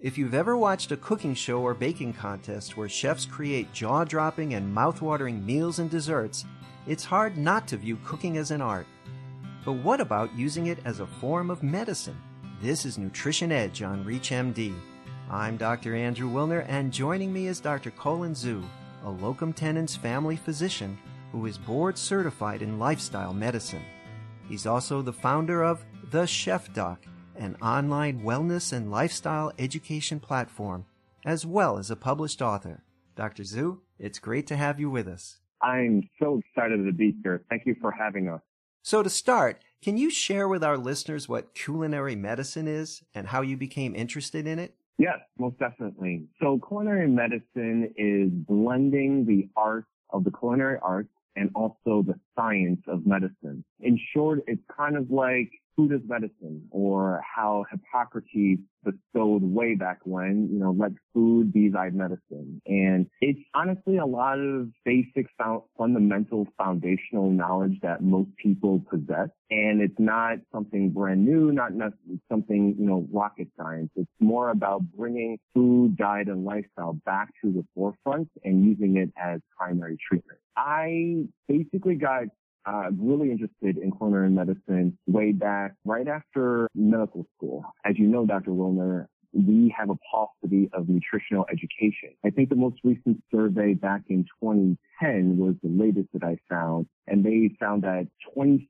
If you've ever watched a cooking show or baking contest where chefs create jaw dropping and mouth watering meals and desserts, it's hard not to view cooking as an art. But what about using it as a form of medicine? This is Nutrition Edge on ReachMD. I'm Dr. Andrew Wilner, and joining me is Dr. Colin Zhu, a locum tenens family physician who is board certified in lifestyle medicine. He's also the founder of The Chef Doc an online wellness and lifestyle education platform, as well as a published author. Dr. Zhu, it's great to have you with us. I'm so excited to be here. Thank you for having us. So, to start, can you share with our listeners what culinary medicine is and how you became interested in it? Yes, most definitely. So, culinary medicine is blending the art of the culinary arts and also the science of medicine. In short, it's kind of like food is medicine or how Hippocrates bestowed way back when, you know, let food be thy medicine. And it's honestly a lot of basic fundamental foundational knowledge that most people possess. And it's not something brand new, not something, you know, rocket science. It's more about bringing food, diet, and lifestyle back to the forefront and using it as primary treatment. I basically got uh, really interested in culinary medicine way back right after medical school. As you know, Dr. Wilner, we have a paucity of nutritional education. I think the most recent survey back in 2010 was the latest that I found, and they found that 27%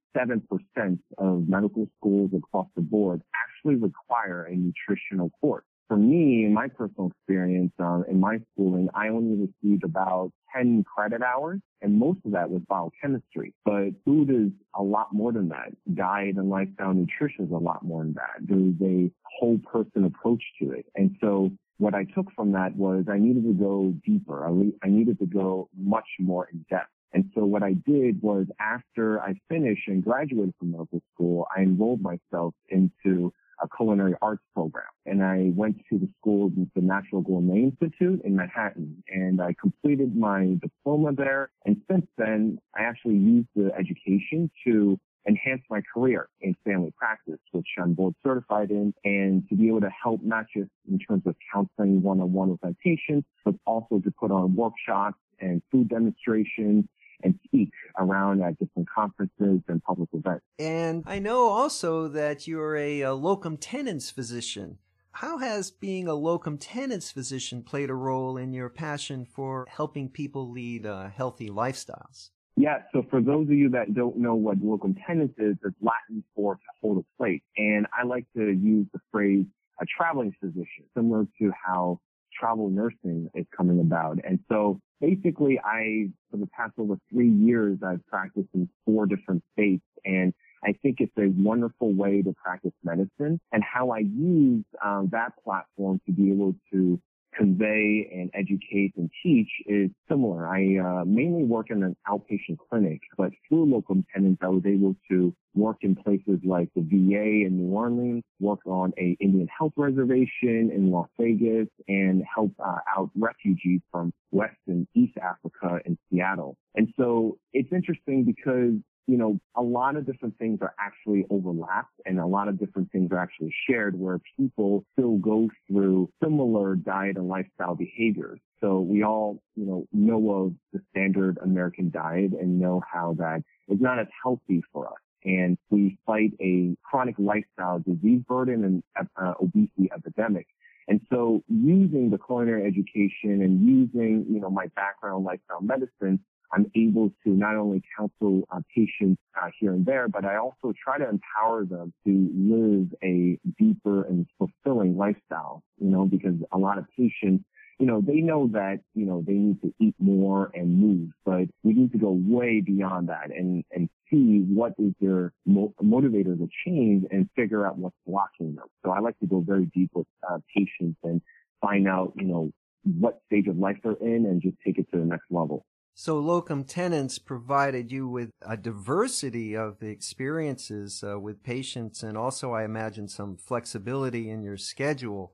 of medical schools across the board actually require a nutritional course for me, in my personal experience um, in my schooling, I only received about 10 credit hours, and most of that was biochemistry. But food is a lot more than that. Diet and lifestyle nutrition is a lot more than that. There's a whole person approach to it. And so what I took from that was I needed to go deeper. I, re- I needed to go much more in depth. And so what I did was after I finished and graduated from medical school, I enrolled myself into a culinary arts program. And I went to the school, the Natural Gourmet Institute in Manhattan, and I completed my diploma there. And since then, I actually used the education to enhance my career in family practice, which I'm board certified in, and to be able to help not just in terms of counseling one-on-one with my patients, but also to put on workshops and food demonstrations and speak around at different conferences and public events. And I know also that you're a, a locum tenens physician. How has being a locum tenens physician played a role in your passion for helping people lead uh, healthy lifestyles? Yeah, so for those of you that don't know what locum tenens is, it's Latin for to hold a place. And I like to use the phrase a traveling physician, similar to how travel nursing is coming about. And so basically I, for the past over three years, I've practiced in four different states and I think it's a wonderful way to practice medicine and how I use um, that platform to be able to convey and educate and teach is similar. I uh, mainly work in an outpatient clinic, but through locum tenens, I was able to work in places like the VA in New Orleans, work on a Indian health reservation in Las Vegas, and help uh, out refugees from West and East Africa and Seattle. And so it's interesting because you know, a lot of different things are actually overlapped and a lot of different things are actually shared where people still go through similar diet and lifestyle behaviors. So we all, you know, know of the standard American diet and know how that is not as healthy for us. And we fight a chronic lifestyle disease burden and uh, obesity epidemic. And so using the culinary education and using, you know, my background lifestyle medicine I'm able to not only counsel uh, patients uh, here and there, but I also try to empower them to live a deeper and fulfilling lifestyle, you know, because a lot of patients, you know, they know that, you know, they need to eat more and move, but we need to go way beyond that and, and see what is their mo- motivator to change and figure out what's blocking them. So I like to go very deep with uh, patients and find out, you know, what stage of life they're in and just take it to the next level. So locum tenens provided you with a diversity of experiences uh, with patients and also I imagine some flexibility in your schedule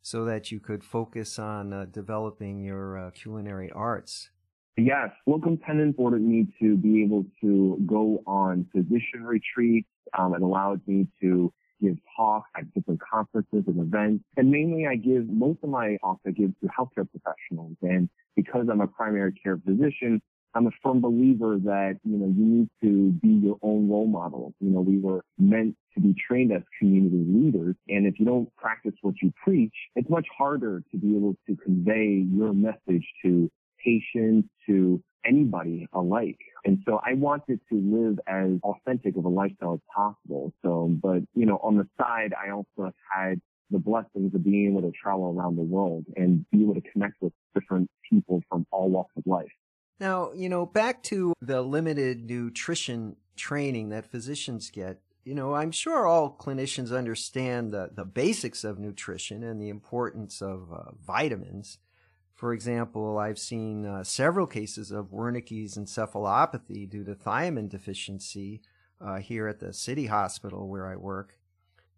so that you could focus on uh, developing your uh, culinary arts. Yes, locum tenens ordered me to be able to go on physician retreats. Um, it allowed me to give talks at different conferences and events. And mainly I give most of my talks I give to healthcare professionals. And because I'm a primary care physician, I'm a firm believer that, you know, you need to be your own role model. You know, we were meant to be trained as community leaders. And if you don't practice what you preach, it's much harder to be able to convey your message to patients, to anybody alike. And so I wanted to live as authentic of a lifestyle as possible. So, but, you know, on the side, I also had the blessings of being able to travel around the world and be able to connect with different people from all walks of life. Now, you know, back to the limited nutrition training that physicians get, you know, I'm sure all clinicians understand the, the basics of nutrition and the importance of uh, vitamins. For example, I've seen uh, several cases of Wernicke's encephalopathy due to thiamine deficiency uh, here at the city hospital where I work.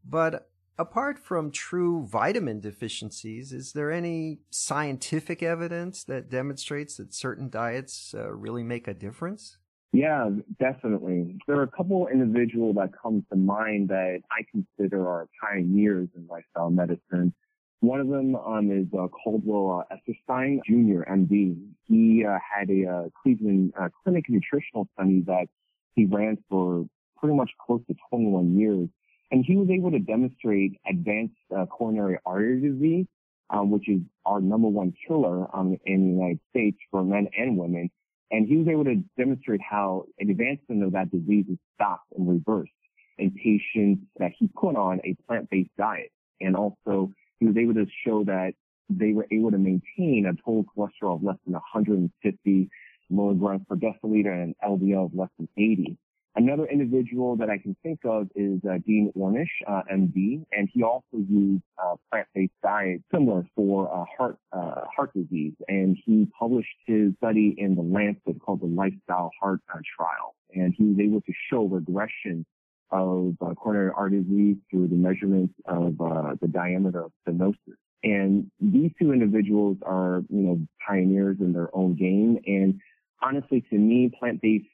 But apart from true vitamin deficiencies, is there any scientific evidence that demonstrates that certain diets uh, really make a difference? Yeah, definitely. There are a couple individuals that come to mind that I consider are pioneers in lifestyle medicine. One of them um, is uh, Caldwell uh, Esselstyn Jr., MD. He uh, had a uh, Cleveland uh, clinic nutritional study that he ran for pretty much close to 21 years. And he was able to demonstrate advanced uh, coronary artery disease, um, which is our number one killer um, in the United States for men and women. And he was able to demonstrate how an advancement of that disease is stopped and reversed in patients that he put on a plant-based diet. And also he was able to show that they were able to maintain a total cholesterol of less than 150 milligrams per deciliter and an LDL of less than 80. Another individual that I can think of is uh, Dean Ornish, uh, MD, and he also used uh, plant-based diet similar for uh, heart uh, heart disease. And he published his study in the Lancet called the Lifestyle Heart uh, Trial, and he was able to show regression of uh, coronary artery disease through the measurement of uh, the diameter of stenosis. And these two individuals are, you know, pioneers in their own game. And honestly, to me, plant-based,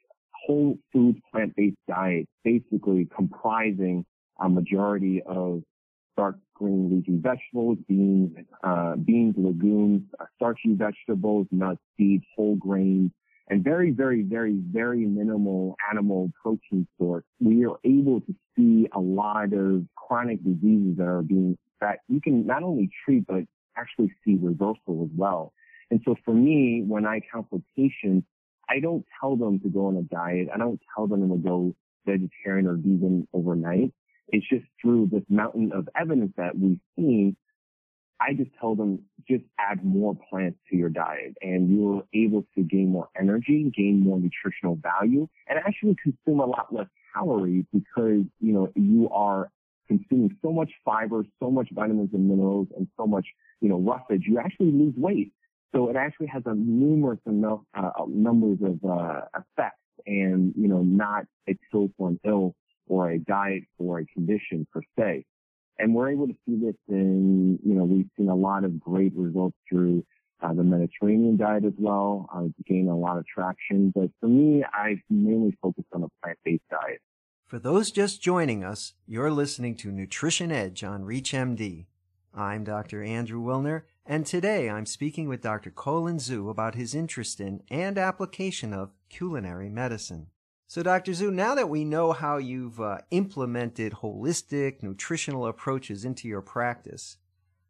whole food plant-based diet, basically comprising a majority of dark green leafy vegetables, beans, uh, beans, legumes, uh, starchy vegetables, nuts, seeds, whole grains, and very, very, very, very minimal animal protein source, we are able to see a lot of chronic diseases that are being that you can not only treat but actually see reversal as well. And so for me, when I counsel patients, I don't tell them to go on a diet. I don't tell them to go vegetarian or vegan overnight. It's just through this mountain of evidence that we've seen I just tell them just add more plants to your diet and you're able to gain more energy, gain more nutritional value and actually consume a lot less calories because, you know, you are consuming so much fiber, so much vitamins and minerals and so much, you know, roughage, you actually lose weight. So it actually has a numerous enough, uh, numbers of, uh, effects and, you know, not a pill for an ill or a diet for a condition per se. And we're able to see this in, you know, we've seen a lot of great results through uh, the Mediterranean diet as well. Uh, it's gained a lot of traction. But for me, I mainly focus on a plant-based diet. For those just joining us, you're listening to Nutrition Edge on ReachMD. I'm Dr. Andrew Wilner, and today I'm speaking with Dr. Colin Zhu about his interest in and application of culinary medicine. So, Dr. Zhu, now that we know how you've uh, implemented holistic nutritional approaches into your practice,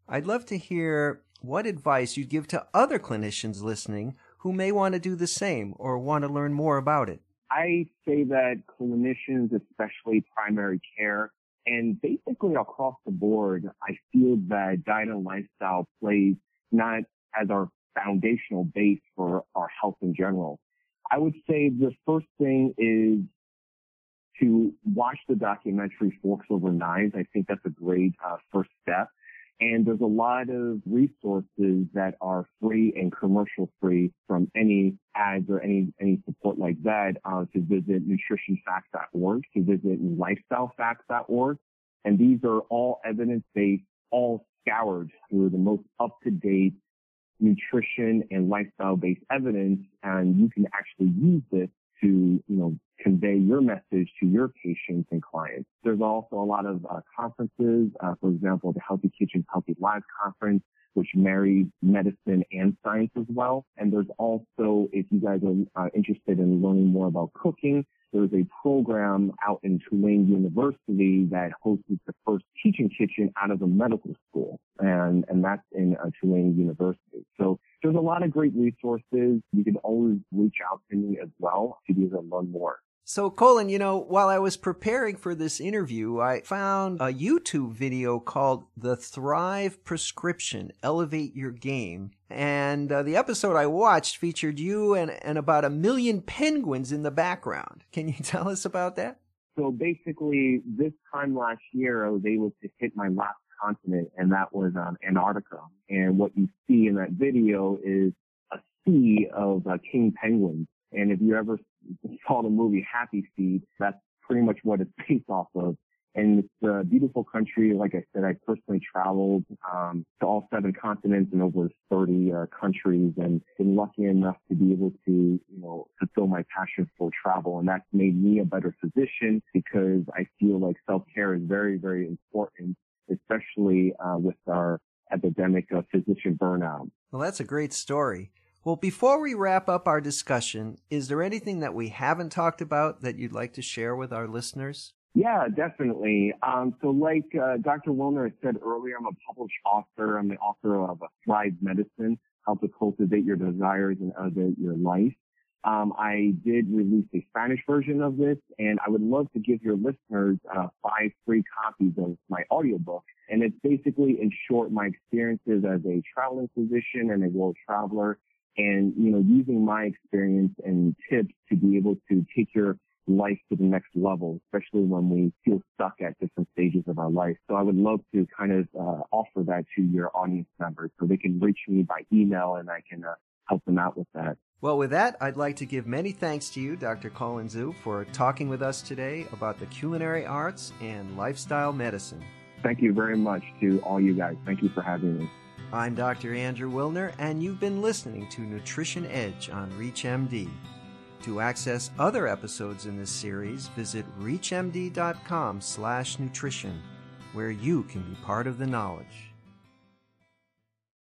I'd love to hear what advice you'd give to other clinicians listening who may want to do the same or want to learn more about it. I say that clinicians, especially primary care, and basically across the board, I feel that diet and lifestyle plays not as our foundational base for our health in general, I would say the first thing is to watch the documentary Forks Over Knives. I think that's a great uh, first step. And there's a lot of resources that are free and commercial free from any ads or any, any support like that uh, to visit nutritionfacts.org, to visit lifestylefacts.org. And these are all evidence-based, all scoured through the most up-to-date nutrition and lifestyle based evidence and you can actually use this to, you know, convey your message to your patients and clients. There's also a lot of uh, conferences, uh, for example, the Healthy Kitchens Healthy Lives Conference, which marries medicine and science as well. And there's also, if you guys are uh, interested in learning more about cooking, there's a program out in Tulane University that hosted the first teaching kitchen out of the medical school, and and that's in uh, Tulane University. So there's a lot of great resources. You can always reach out to me as well to be able to learn more. So, Colin, you know, while I was preparing for this interview, I found a YouTube video called The Thrive Prescription Elevate Your Game. And uh, the episode I watched featured you and, and about a million penguins in the background. Can you tell us about that? So basically, this time last year, I was able to hit my last continent, and that was um, Antarctica. And what you see in that video is a sea of uh, king penguins. And if you ever saw the movie Happy Feet, that's pretty much what it's based off of. And it's a beautiful country. Like I said, I personally traveled um, to all seven continents and over 30 uh, countries, and been lucky enough to be able to, you know, fulfill my passion for travel. And that's made me a better physician because I feel like self care is very, very important, especially uh, with our epidemic of physician burnout. Well, that's a great story. Well, before we wrap up our discussion, is there anything that we haven't talked about that you'd like to share with our listeners? Yeah, definitely. Um, so like uh, Dr. Wilner said earlier, I'm a published author. I'm the author of Thrive Medicine, How to Cultivate Your Desires and Elevate Your Life. Um, I did release a Spanish version of this, and I would love to give your listeners uh, five free copies of my audiobook. And it's basically, in short, my experiences as a traveling physician and a world traveler and, you know, using my experience and tips to be able to take your life to the next level, especially when we feel stuck at different stages of our life. So I would love to kind of uh, offer that to your audience members so they can reach me by email and I can uh, help them out with that. Well, with that, I'd like to give many thanks to you, Dr. Colin Zhu, for talking with us today about the culinary arts and lifestyle medicine. Thank you very much to all you guys. Thank you for having me. I'm Dr. Andrew Wilner, and you've been listening to Nutrition Edge on ReachMD. To access other episodes in this series, visit reachmd.com slash nutrition, where you can be part of the knowledge.